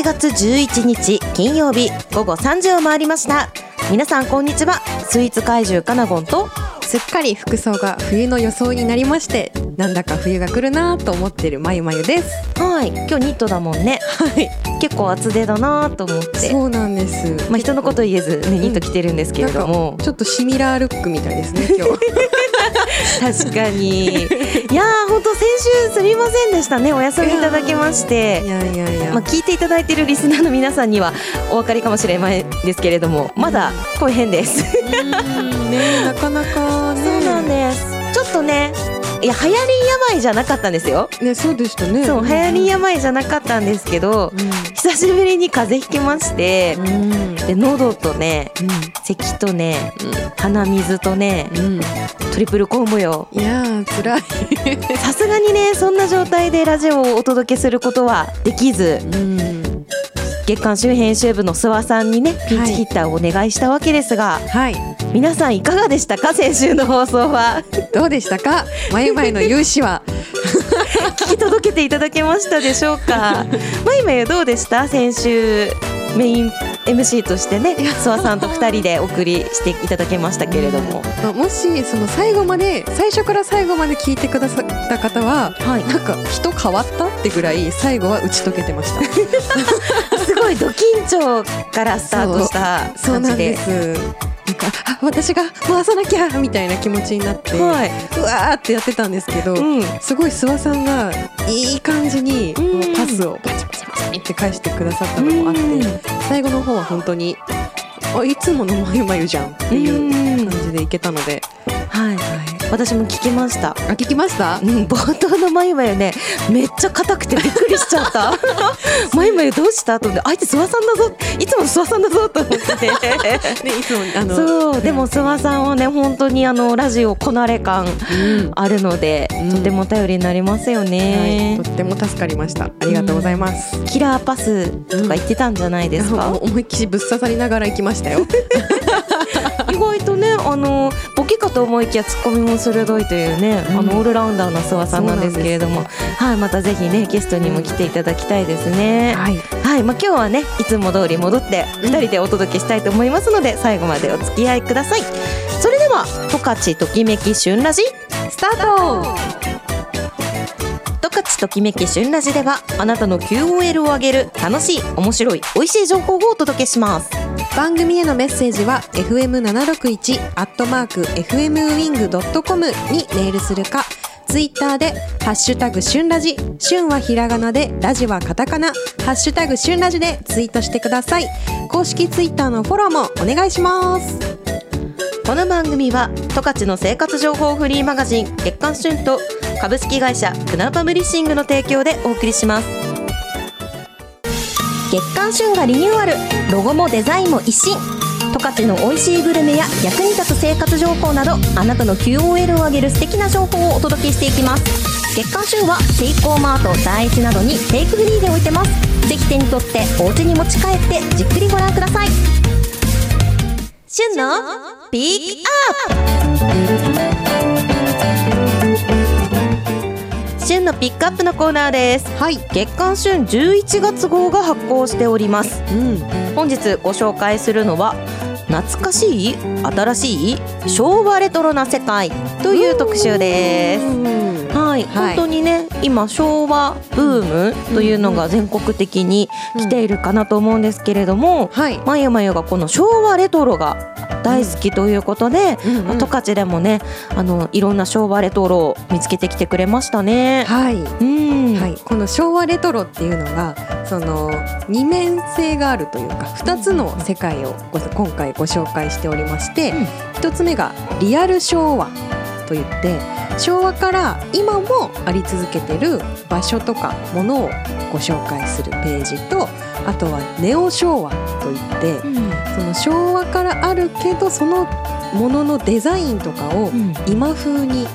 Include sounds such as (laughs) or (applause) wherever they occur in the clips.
11月11日金曜日午後3時を回りました。皆さんこんにちは。スイーツ怪獣かなゴンとすっかり服装が冬の装いになりましてなんだか冬が来るなと思ってるまゆまゆです。はい。今日ニットだもんね。はい。結構厚手だなと思って。そうなんです。まあ人のこと言えずねニット着てるんですけれども。ちょっとシミラールックみたいですね今日。(laughs) 確かに。いやー本当先週すみませんでしたね。お休みいただきまして。いやいやいや、まあ、聞いていただいているリスナーの皆さんにはお分かりかもしれないですけれどもまだ声変です、ねなかなかね。(laughs) そうなんです。ちょっとねいや流行り病じゃなかったんですよ。ねそうでしたね。そう流行り病じゃなかったんですけど久しぶりに風邪ひきましてうん。うんで喉とね咳とね鼻水とねうん。うんトリプルコンボよいやー辛い。さすがにねそんな状態でラジオをお届けすることはできずうん月刊周編集部の諏訪さんにねピンチヒッターをお願いしたわけですが、はい。皆さんいかがでしたか先週の放送は？どうでしたか？まゆまゆの勇姿は？(laughs) 聞き届けていただけましたでしょうか？まゆまゆどうでした？先週メイン MC としてね諏訪さんと2人でお送りしていただけましたけれども、まあもしその最後まで最初から最後まで聞いてくださった方ははい、なんか人変わったってぐらい最後は打ち解けてました。す (laughs) ごいド緊張からスタートした感じで。なんかあ私が回さなきゃみたいな気持ちになって、はい、うわーってやってたんですけど、うん、すごい諏訪さんがいい感じにパスをパチパチパチって返してくださったのもあって、うん。最後の方は本当にあいつものまゆまゆじゃんっていう感じでいけたので、はい、私も聞きました。あ聞きました？うん、冒頭のまゆまゆねめっちゃ硬くてびっくりしちゃった。まゆまゆどうした？と思って相手諏訪さんだぞ。いつもの諏訪さんだぞと思って (laughs) ねいつもあのそうでも諏訪さんはね本当にあのラジオこなれ感うん。あるので、うん。とても頼りになりますよはい、ねと、っても助かりました。ありがとうございます、キラーパスとか言ってたんじゃないですか、思いっきりぶっ刺さりながら行きましたよ (laughs) あのボケかと思いきやツッコミも鋭いというね、うん。あのオールラウンダーな諏訪さんなんですけれども。はいまたぜひねゲストにも来ていただきたいですね、はい。はい、まあ、今日はねいつも通り戻ってうん。2人でお届けしたいと思いますので、最後までお付き合いください。それでは「十勝ときめき旬ラジ」スタートときめき旬ラジではあなたの QOL を上げる楽しい面白い美味しい情報をお届けします。番組へのメッセージは fm761 アットマーク fmwing.com にメールするかツイッターでハッシュタグ旬ラジ旬はひらがなでラジはカタカナハッシュタグ旬ラジでツイートしてください。公式ツイッターのフォローもお願いします。この番組は十勝の生活情報フリーマガジン月刊旬と株式会社クナパブリッシングの提供でお送りします。月刊旬がリニューアルロゴもデザインも一新。十勝の美味しいグルメや役に立つ生活情報などあなたの QOL を上げる素敵な情報をお届けしていきます。月刊旬はセイコーマート第一などにテイクフリーで置いてます。ぜひ手に取ってお家に持ち帰ってじっくりご覧ください。旬のピックアップ。旬のピックアップのコーナーです。はい。月刊旬11月号が発行しております。うん。本日ご紹介するのは懐かしい新しい昭和レトロな世界という特集ですはい、はい。本当にね今昭和ブームというのが全国的に来ているかなと思うんですけれども、はい。まゆまゆがこの昭和レトロが大好きということで、まあ十勝でもねあのいろんな昭和レトロを見つけてきてくれましたね。はい。うん、はい、この昭和レトロっていうのがその二面性があるというか2つの世界をご今回ご紹介しておりまして、うん。1つ目がリアル昭和といって昭和から今もあり続けてる場所とかものをご紹介するページとあとはネオ昭和といってうん。その昭和からあるけどそのもののデザインとかをうん。今風に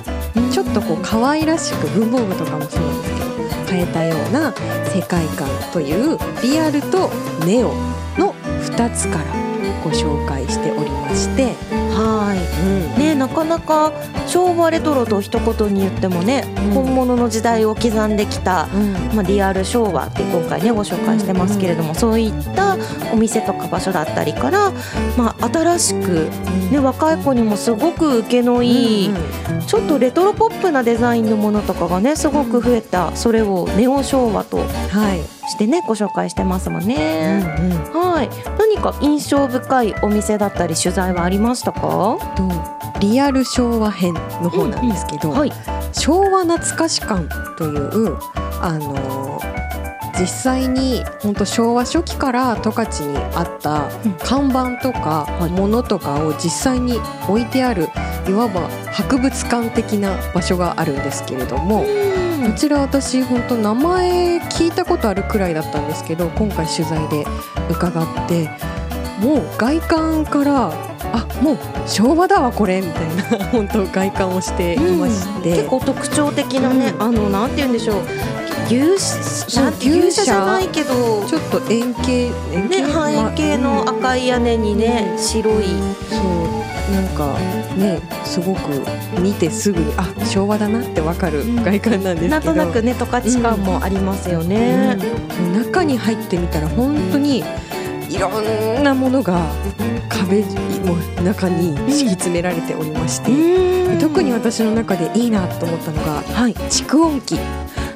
ちょっとこう可愛らしく文房具とかもそうなんですけど変えたような世界観というリアルとネオの2つからご紹介しておりまして、ははいねなかなか昭和レトロと一言に言ってもね、うん。本物の時代を刻んできた、まあ、リアル昭和って今回ねご紹介してますけれども、そういったお店とか場所だったりから、まあ、新しく、ね、若い子にもすごく受けのいい、ちょっとレトロポップなデザインのものとかがねすごく増えた、それをネオ昭和とはい、してねご紹介してますもんね。うんうん。はい、何か印象深いお店だったり取材はありましたか？とリアル昭和編の方なんですけど、はい、昭和懐かし館というあの実際に本当昭和初期から十勝にあったうん。看板とか物とかを実際に置いてあるいわば博物館的な場所があるんですけれどもこちら私本当名前聞いたことあるくらいだったんですけど今回取材で伺ってもう外観からあもう昭和だわこれみたいな (laughs) 本当外観をしていまして、結構特徴的なね、うん。あのなんて言うんでしょう。牛そうなんて牛舎じゃないけどちょっと円形円ね半円形の赤い屋根にね、白いそう。なんかねすごく見てすぐあ昭和だなってわかるうん。外観なんですけど、なんとなくね十勝感もありますよね。うん。中に入ってみたら本当にいろんなものが壁も中に敷き詰められておりまして、うん。特に私の中でいいなと思ったのがはい、蓄音機。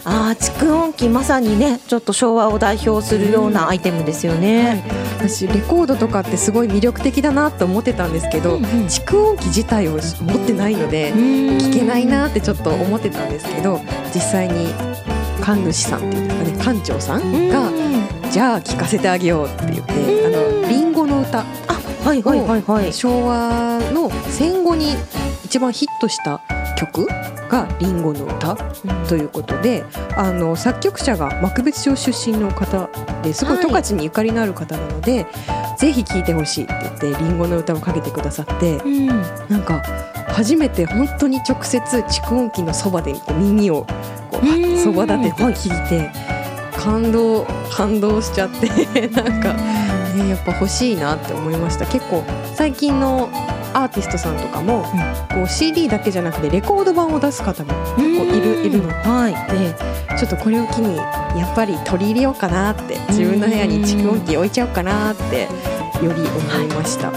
ああ蓄音機まさにねちょっと昭和を代表するようなアイテムですよね。私レコードとかってすごい魅力的だなと思ってたんですけど、うんうん。蓄音機自体を持ってないので、聞けないなってちょっと思ってたんですけど実際に神主さんっていうかね館長さんが、じゃあ聞かせてあげようって言って、うんあのリンゴの歌あはいはいはいはい。昭和の戦後に一番ヒットした曲が「リンゴの歌」ということであの作曲者が幕別町出身の方ですごいはい十勝にゆかりのある方なので、ぜひ聴いてほしいって言って「リンゴの歌」をかけてくださってうんなんか初めて本当に直接蓄音機のそばで耳をこうそば立てて聞いて感動感動しちゃって (laughs) なんかねやっぱ欲しいなって思いました。結構最近のアーティストさんとかも、こう CD だけじゃなくてレコード版を出す方も結構いるいるの。はい。でちょっとこれを機にやっぱり取り入れようかなって自分の部屋に蓄音機置いちゃおうかなってより思いました。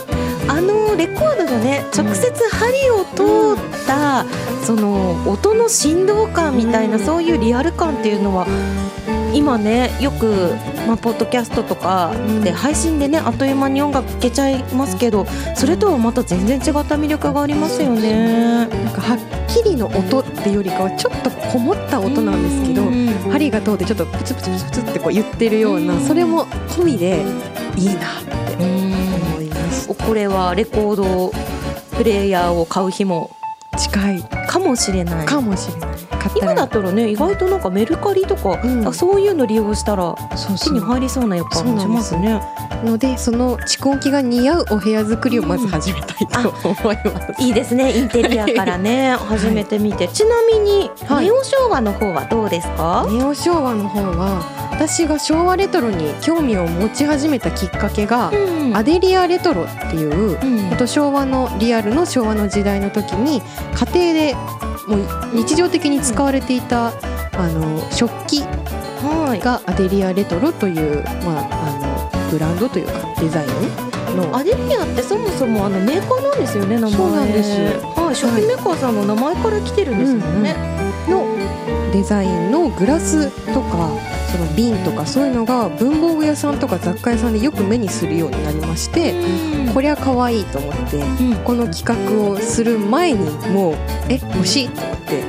あのレコードのね直接針を通った、その音の振動感みたいな、うん。そういうリアル感っていうのは今ねよく、まあ、ポッドキャストとかでうん配信でねあっという間に音楽聴けちゃいますけどそれとはまた全然違った魅力がありますよね。なんかはっきりの音っていうよりかはちょっとこもった音なんですけど、うん針が通ってちょっとプツプツプツプツってこう言ってるような、うんそれも込みでいいなって思いました。これはレコードプレイヤーを買う日も近いかもしれない。かもしれない。今だったらね意外となんかメルカリとか、うん。あそういうの利用したら手に入りそうな予感もしますね。のでその蓄音機が似合うお部屋作りをまず始めたいと思います。いいですねインテリアからね (laughs) 始めてみて、ちなみに、はい。ネオ昭和の方はどうですか、ネオ昭和の方は私が昭和レトロに興味を持ち始めたきっかけが、うん。アデリアレトロっていううん。と昭和のリアルの昭和の時代の時に家庭でもう日常的に使われていた、あの食器はい。がアデリアレトロという、まあ、あのブランドというかデザインの。アデリアってそもそもあのメーカーなんですよね名前。そうなんです。はい。食品メーカーさんの名前から来てるんですよね、のデザインのグラスとかその瓶とかそういうのが文房具屋さんとか雑貨屋さんでよく目にするようになりましてこりゃ可愛いと思ってうん。この企画をする前にもうえ欲しいと思って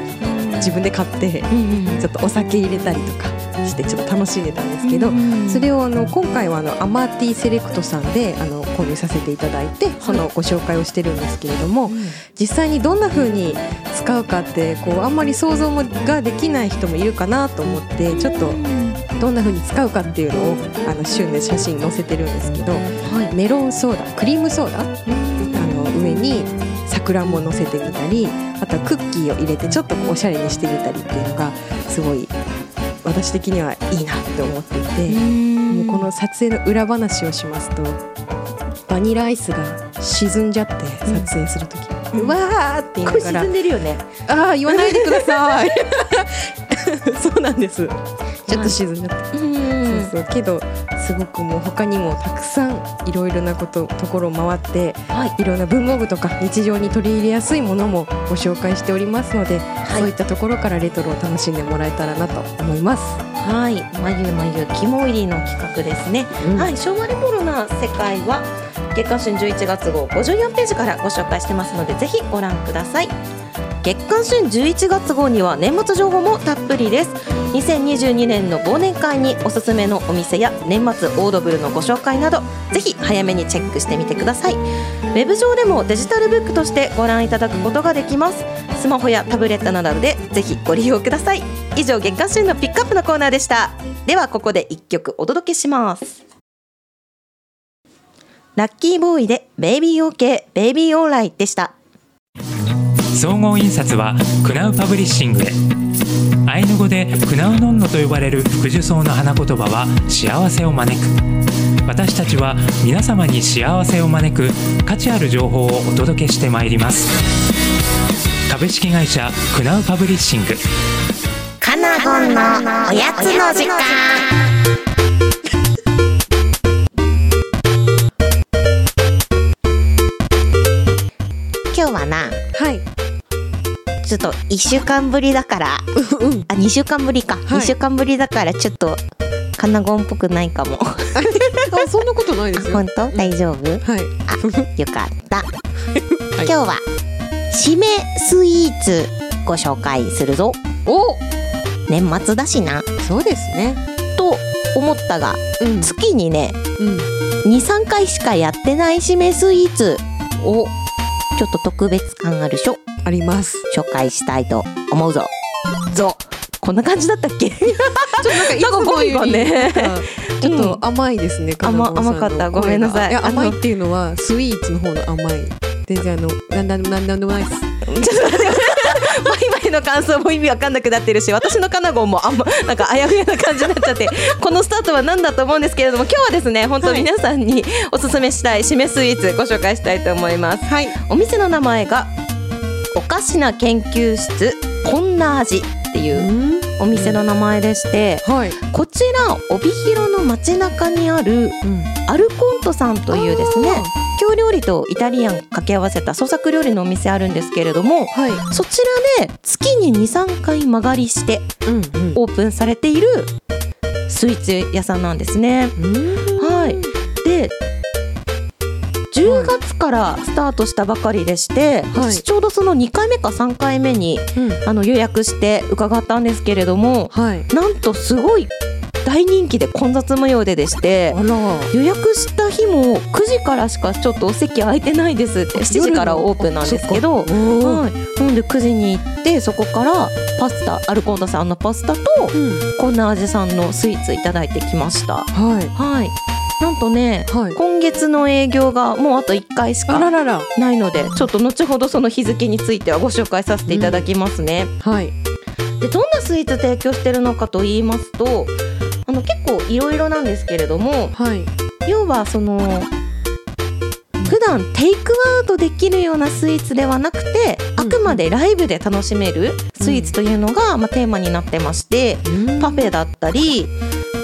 自分で買ってうんうん。ちょっとお酒入れたりとかしてちょっと楽しんでたんですけど、うんそれをあの今回はあのアマーティセレクトさんであの購入させていただいてそのご紹介をしてるんですけれども、実際にどんな風に使うかってこうあんまり想像もができない人もいるかなと思ってちょっとどんな風に使うかっていうのをあの旬で写真載せてるんですけどはい。メロンソーダクリームソーダあの上にさくらんぼ乗せてみたりあとはクッキーを入れてちょっとおしゃれにしてみたりっていうのがすごい私的にはいいなって思っていて。もうこの撮影の裏話をしますとバニラアイスが沈んじゃって撮影する時、うんうわーって言いながら。沈んでるよね。ああ言わないでください。(laughs) そうなんです。ちょっと沈んじゃって、うん。そうそう。けどすごくもう他にもたくさんいろいろなことところを回ってはい。いろんな文房具とか日常に取り入れやすいものもご紹介しておりますので、い。そういったところからレトロを楽しんでもらえたらなと思います。はい。眉眉肝入りの企画ですね、はい。昭和レトロな世界は月刊春11月号54ページからご紹介してますのでぜひご覧ください。月刊春11月号には年末情報もたっぷりです。2022年の忘年会におすすめのお店や年末オードブルのご紹介などぜひ早めにチェックしてみてください。ウェブ上でもデジタルブックとしてご覧いただくことができます。スマホやタブレットなどでぜひご利用ください。以上月刊春のピックアップのコーナーでした。ではここで一曲お届けします。ラッキーボーイでベイビーオーケーベイビーオーライでした。総合印刷はクナウパブリッシングへアイヌ語でクナウノンノと呼ばれる福寿草の花言葉は幸せを招く。私たちは皆様に幸せを招く価値ある情報をお届けしてまいります。株式会社クナウパブリッシング。カナゴンのおやつの時間今日はなはい、ちょっと1週間ぶりだから。うん、あ2週間ぶりか、はい。2週間ぶりだからちょっとカナゴンっぽくないかも。あそんなことないですよ。(laughs) 本当？大丈夫？はい、よかった、(laughs) い。今日は締めスイーツご紹介するぞ。お、年末だしな。そうですね。と思ったがうん、月にねうん、23回しかやってない締めスイーツ。お、ちょっと特別感あるしょあります。紹介したいと思うぞ。ぞ。こんな感じだったっけ？(laughs) (laughs) ちょっとなんかいつもよりね。ちょっと甘いですね。甘金子さんの甘かった。ごめんなさい。甘いっていうのはスイーツの方の甘い。全然あのなんだなんだでもないです。ちょっと待ってマイマイの感想も意味わかんなくなってるし私のカナゴンもあんまなんかあやふやな感じになっちゃって (laughs) このスタートは何だと思うんですけれども今日はですね本当はい皆さんにおすすめしたい締めスイーツご紹介したいと思いますはい。お店の名前がおかしな研究室こんな味っていううんお店の名前でしてはい。こちら帯広の街中にあるうん。アルコントさんというですね京料理とイタリアン掛け合わせた創作料理のお店あるんですけれどもはい。そちらで月に23回間借りして。オープンされているスイーツ屋さんなんですね。うんはい。で10月からスタートしたばかりでして、はい私ちょうどその2回目か3回目にうん。あの予約して伺ったんですけれどもはい。なんとすごい大人気で混雑模様ででして。予約した日も9時からしかちょっとお席空いてないですって7時からオープンなんですけど。はい、なので9時に行ってそこからパスタアルコンドさんのパスタとうん。こんな味さんのスイーツいただいてきましたはい。はいなんとねはい。今月の営業がもうあと1回しか。ないのでちょっと後ほどその日付についてはご紹介させていただきますね、はい。でどんなスイーツ提供してるのかと言いますと結構いろいろなんですけれどもはい。要はその普段テイクアウトできるようなスイーツではなくてあくまでライブで楽しめるスイーツというのが、まあ、テーマになってましてパフェだったり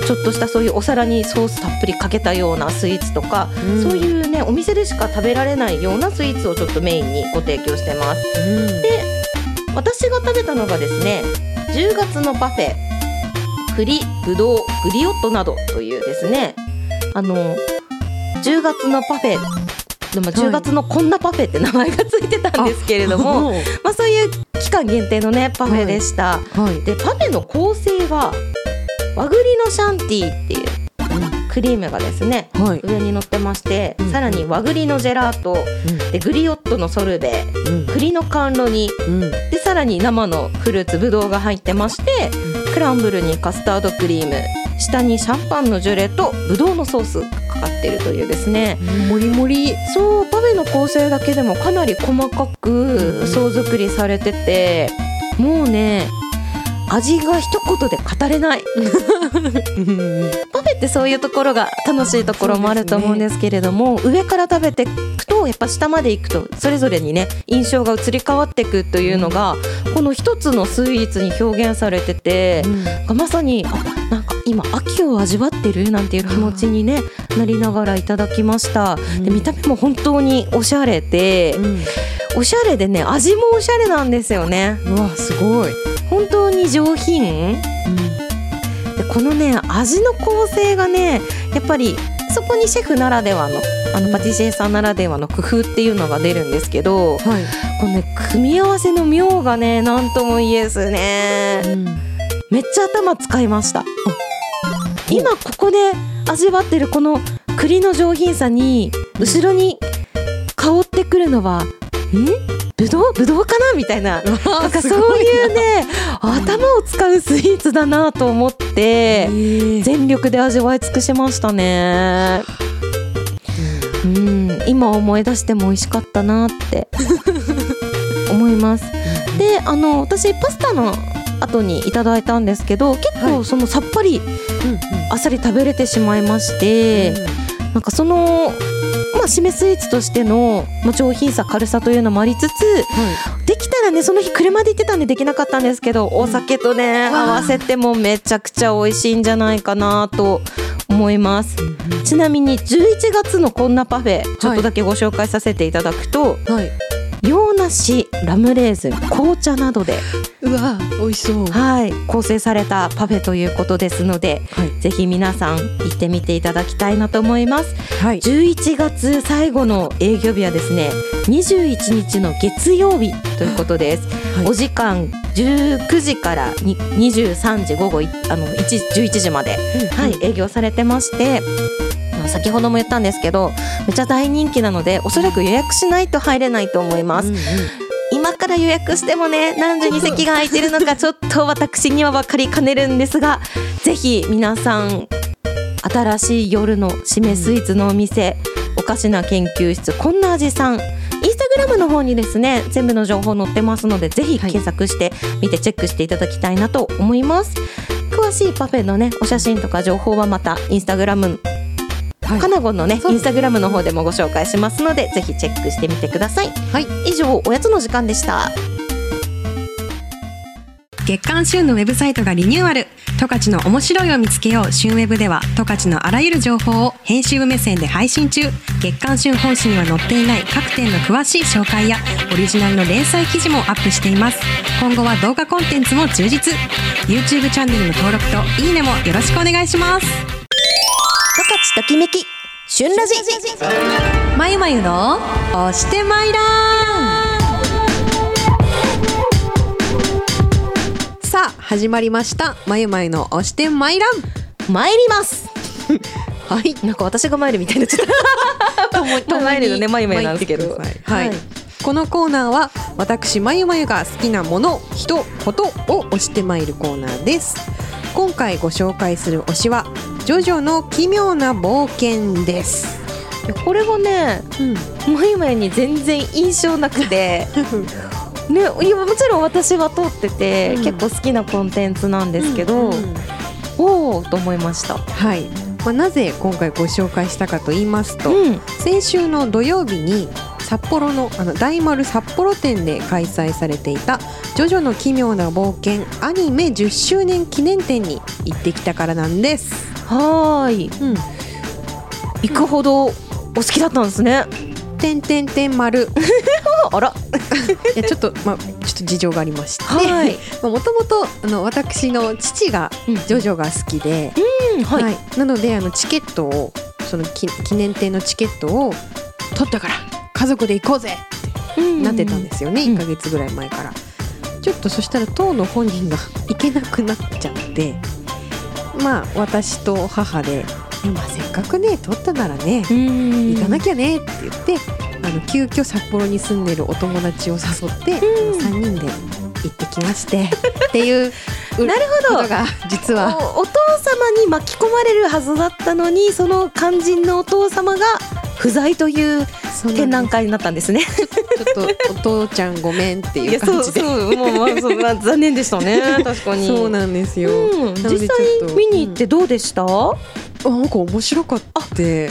ちょっとしたそういうお皿にソースたっぷりかけたようなスイーツとか、うんそういうねお店でしか食べられないようなスイーツをちょっとメインにご提供してます。うん。で私が食べたのがですね10月のパフェ栗ぶどうグリオットなどというですねあの10月のパフェでも10月のこんなパフェって名前がついてたんですけれども、まあ、そういう期間限定のねパフェでした、はい。でパフェの構成は和栗のシャンティーっていうクリームがですねはい。上に乗ってまして、うんさらに和栗のジェラートでグリオットのソルベうん。栗の甘露煮うん。でさらに生のフルーツぶどうが入ってましてクランブルにカスタードクリーム。下にシャンパンのジュレとぶどうのソースがかかってるというですね。もりもり。そうパフェの構成だけでもかなり細かく層作りされててもうね味が一言で語れない。パフェってそういうところが楽しいところもあると思うんですけれども、上から食べていくとやっぱ下まで行くとそれぞれにね印象が移り変わっていくというのがこの一つのスイーツに表現されてて、まさにあなんか今秋を味わってるなんていう気持ちにねなりながらいただきました。で見た目も本当におしゃれで、おしゃれでね味もおしゃれなんですよね。うわすごい、本当に上品。でこのね味の構成がねやっぱりそこにシェフならではのあのパティシエさんならではの工夫っていうのが出るんですけどはい、このね組み合わせの妙がねなんとも言えずね。めっちゃ頭使いました。今ここで味わってるこの栗の上品さに後ろに香ってくるのはん？ぶどうぶどうかな？みたいな。(laughs) なんかそういうね頭を使うスイーツだなと思って全力で味わい尽くしましたね。うん。今思い出しても美味しかったなって (laughs) 思います。であの私パスタの後にいただいたんですけど結はい。構そのさっぱりあっさり食べれてしまいまして、なんかそのまあ締めスイーツとしてのまあ上品さ軽さというのもありつつできたらねその日車で行ってたんでできなかったんですけどお酒とね合わせてもめちゃくちゃ美味しいんじゃないかなと思います。ちなみに11月のこんなパフェちょっとだけご紹介させていただくと、はい、洋梨ラムレーズン紅茶などで、うわ美味しそう。はい、構成されたパフェということですのではい。ぜひ皆さん行ってみていただきたいなと思います。はい。11月最後の営業日はですね21日の月曜日ということです、はい。お時間19時からに23時午後いあの1 11時まで、はい、営業されてまして。あの先ほども言ったんですけどめっちゃ大人気なのでおそらく予約しないと入れないと思います、うんうん。今から予約してもね何時に席が空いてるのかちょっと私には分かりかねるんですがぜひ皆さん新しい夜の締めスイーツのお店、おかしな研究室こんな味さんインスタグラムの方にですね全部の情報載ってますのでぜひ検索して見てチェックしていただきたいなと思います。詳しいパフェのねお写真とか情報はまたインスタグラムはいかなごんのねインスタグラムの方でもご紹介しますのでぜひチェックしてみてください。はい。以上おやつの時間でした。月刊旬のウェブサイトがリニューアル。十勝の面白いを見つけよう。旬ウェブでは十勝のあらゆる情報を編集部目線で配信中。月刊旬本誌には載っていない各店の詳しい紹介やオリジナルの連載記事もアップしています。今後は動画コンテンツも充実。YouTube チャンネルの登録といいねもよろしくお願いします十勝ときめき旬ラジ。まゆまゆの押してまいらん。さあ始まりました。まゆまゆの押してまいらん。参ります。(laughs) はい。なんか私が参るみたいになっちゃった。(laughs) (laughs) まあ参るのねまゆまゆなんですけどはい、はい。このコーナーは私まゆまゆが好きなもの人ことを押してまいるコーナーです。今回ご紹介する推しはジョジョの奇妙な冒険です、これはねうん、まゆまゆに全然印象なくて (laughs) ねもちろん私は通ってて、うん。結構好きなコンテンツなんですけど、うんうんおおと思いました。はい、まあ、なぜ今回ご紹介したかと言いますと、うん。先週の土曜日に札幌のあの大丸札幌店で開催されていた「ジョジョの奇妙な冒険」アニメ10周年記念展に行ってきたからなんです。はーい。うん、行くほどお好きだったんですね。てんてんてん丸 (laughs) あら。(laughs) いやちょっとまあちょっと事情がありまして。はい。(laughs) もともとあの私の父がうん。ジョジョが好きで、うんはい、はい、なのであのチケットをその記記念展のチケットを取ったから家族で行こうぜうん。なってたんですよね、うん。1ヶ月ぐらい前から。ちょっとそしたら当の本人が行けなくなっちゃってまあ私と母で「いやまあせっかくね取ったならねうん。行かなきゃね」って言ってあの急遽札幌に住んでるお友達を誘って、うん。3人で行ってきましてっていうう (laughs) なるほど。ことが実は。おお父様に巻き込まれるはずだったのにその肝心のお父様が不在というそう展覧会になったんですね。すちょっとお父ちゃんごめんっていう感じで。うもうまあそうまあ残念でしたね。(laughs) 確かに。そうなんですよ、うん、実際見に行ってどうでした？あなんか面白かった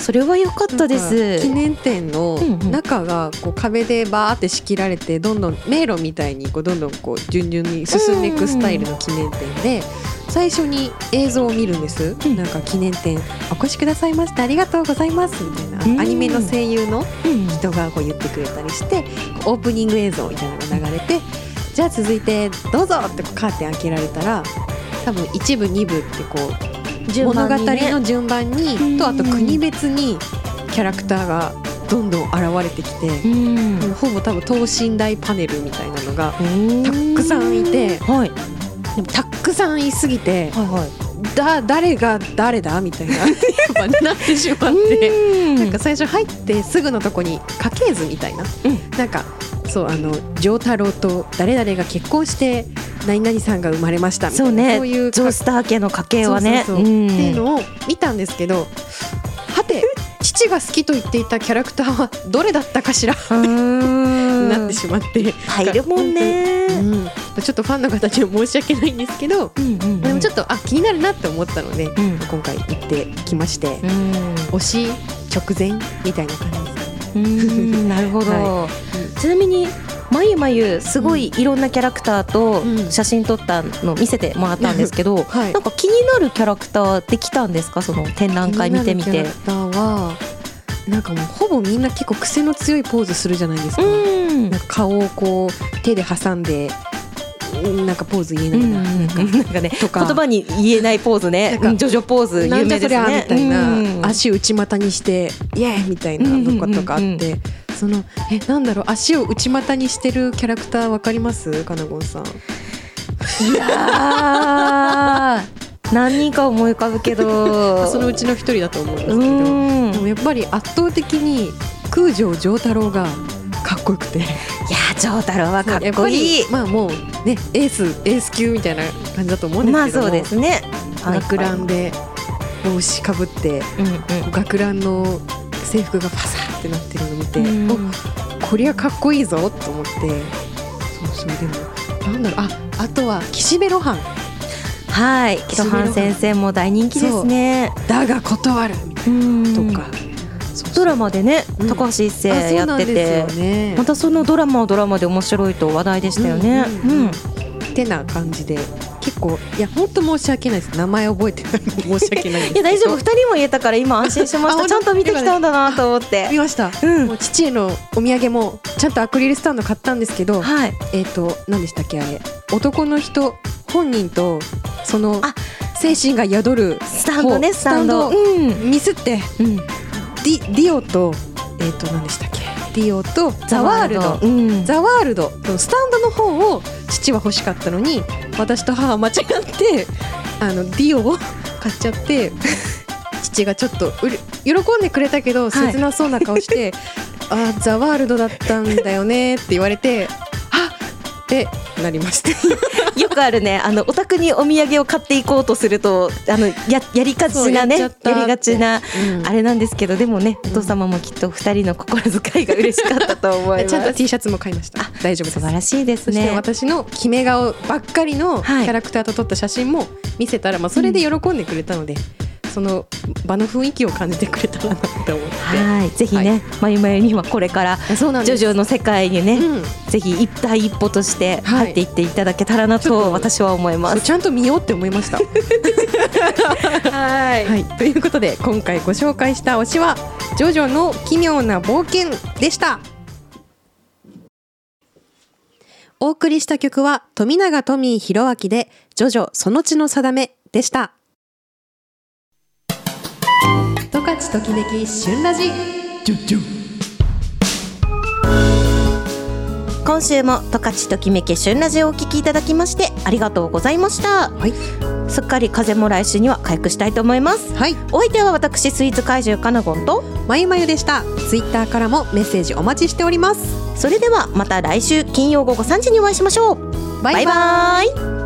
それは良かったです。記念展のうんうん。中がこう壁でバーって仕切られてどんどん迷路みたいにこうどんどんこう順々に進んでいくスタイルの記念展で最初に映像を見るんです、うん。なんか記念展お越しくださいましてありがとうございますみたいな、うん。アニメの声優のうん。人がこう言ってくれたりしてオープニング映像みたいなのが流れてじゃあ続いてどうぞってカーテン開けられたら多分一部二部ってこう順物語の順番にうん。とあと国別にキャラクターがどんどん現れてきて、うん。ほぼ多分等身大パネルみたいなのがたたくさんいてはい。でもたくさんいすぎてはいはい。だ誰が誰だ？みたいな。なってしまって。ななんか最初入ってすぐのとこに家系図みたいな、うん。なんかそうあの丈太郎と誰々が結婚して何々さんが生まれましたみたいな。そうね。そういうジョースター家の家系はね。そうそうそう。うん。っていうのを見たんですけど父が好きと言っていたキャラクターはどれだったかしら、(laughs) なってしまって、入るもんね。うん、ちょっとファンの方には申し訳ないんですけど、うんうんうん。でもちょっとあ気になるなって思ったので、うん。今回行ってきまして、うん。推し直前みたいな感じですかね。なるほど、(laughs) はちなみにまゆまゆすごいいろんなキャラクターとうん。写真撮ったの見せてもらったんですけど、(laughs) はい。なんか気になるキャラクターできたんですか？その展覧会見てみて。なるキャラクターはなんかもうほぼみんな結構癖の強いポーズするじゃないですか、うん。なんか顔をこう手で挟んでうんなんかポーズ言えないな,、なんかね (laughs) とか。言葉に言えないポーズね。ジョジョポーズ有名ですねみたいな、うん。足内股にしてイエーイみたいなのとかあって、そのえなんだろう足を内股にしてるキャラクターわかります？かなごんさん。いやー (laughs) 何人か思い浮かぶけど。そのうちの一人だと思うんですけど、うん。でもやっぱり圧倒的に空城城太郎がかっこよくて。いやー丈太郎はかっこいい。まあもうねエースエース級みたいな感じだと思うんですけども。まあそうですね。学ランで帽子かぶってうん学ランの制服がパサーってなってるのを見て、うん。おこりゃかっこいいぞと思って。そうそうでもなんだろうああとは岸辺露伴。はい。キロハン先生も大人気ですね。だが断る。みたいうんなとか、ドラマでねうん。高橋一生やってて。よねまたそのドラマはドラマで面白いと話題でしたよね。うんうんうん。うん。ってな感じで結構いや本当申し訳ないです。名前覚えてないの申し訳ないいや大丈夫。二人も言えたから今安心しまあしたちゃんと見てきたんだなと思って。見ました。うん。もう父へのお土産もちゃんとアクリルスタンド買ったんですけどはい。えっ、と何でしたっけあれ？男の人本人とそのあ。精神が宿るスタンドねスタンド。うん。ミスってうん。ディディオとえっ、と何でしたっけ？ディオとザワールド。うん。ザワールド。のスタンドの方を父は欲しかったのに私と母は間違ってあのディオを (laughs) 買っちゃって (laughs) 父がちょっとうれ喜んでくれたけどはい。切なそうな顔して「あーザワールドだったんだよね」って言われて「あってなりました。(laughs) よくあるね。あのお宅にお土産を買っていこうとするとあのややりがちなねやりがちなうん。あれなんですけどでもねお父様もきっと二人の心遣いが嬉しかったと思います。(laughs) ちゃんと T シャツも買いました。大丈夫。素晴らしいですね。私の決め顔ばっかりのキはい。ャラクターと撮った写真も見せたら、まあ、それで喜んでくれたので、その場の雰囲気を感じてくれたらなって思って。はいぜひね、まゆまゆにはこれからジョジョの世界にね、うんぜひ一第一歩としてはい入っていっていただけたらなとと私は思います。そうちゃんと見ようって思いました。(laughs) はいはい、ということで今回ご紹介した推しは「ジョジョの奇妙な冒険」でした。お送りした曲は富永トミー弘明で「ジョジョその血の定め」でした。十勝ときめき旬ラジ今週も十勝ときめき旬ラジオをお聞きいただきましてありがとうございました。はい。すっかり風邪も来週には回復したいと思います。はい。お相手は私スイーツ怪獣かなごんと。まゆまゆでした。ツイッターからもメッセージお待ちしております。それではまた来週金曜午後3時にお会いしましょう。バイバイ。バイバイ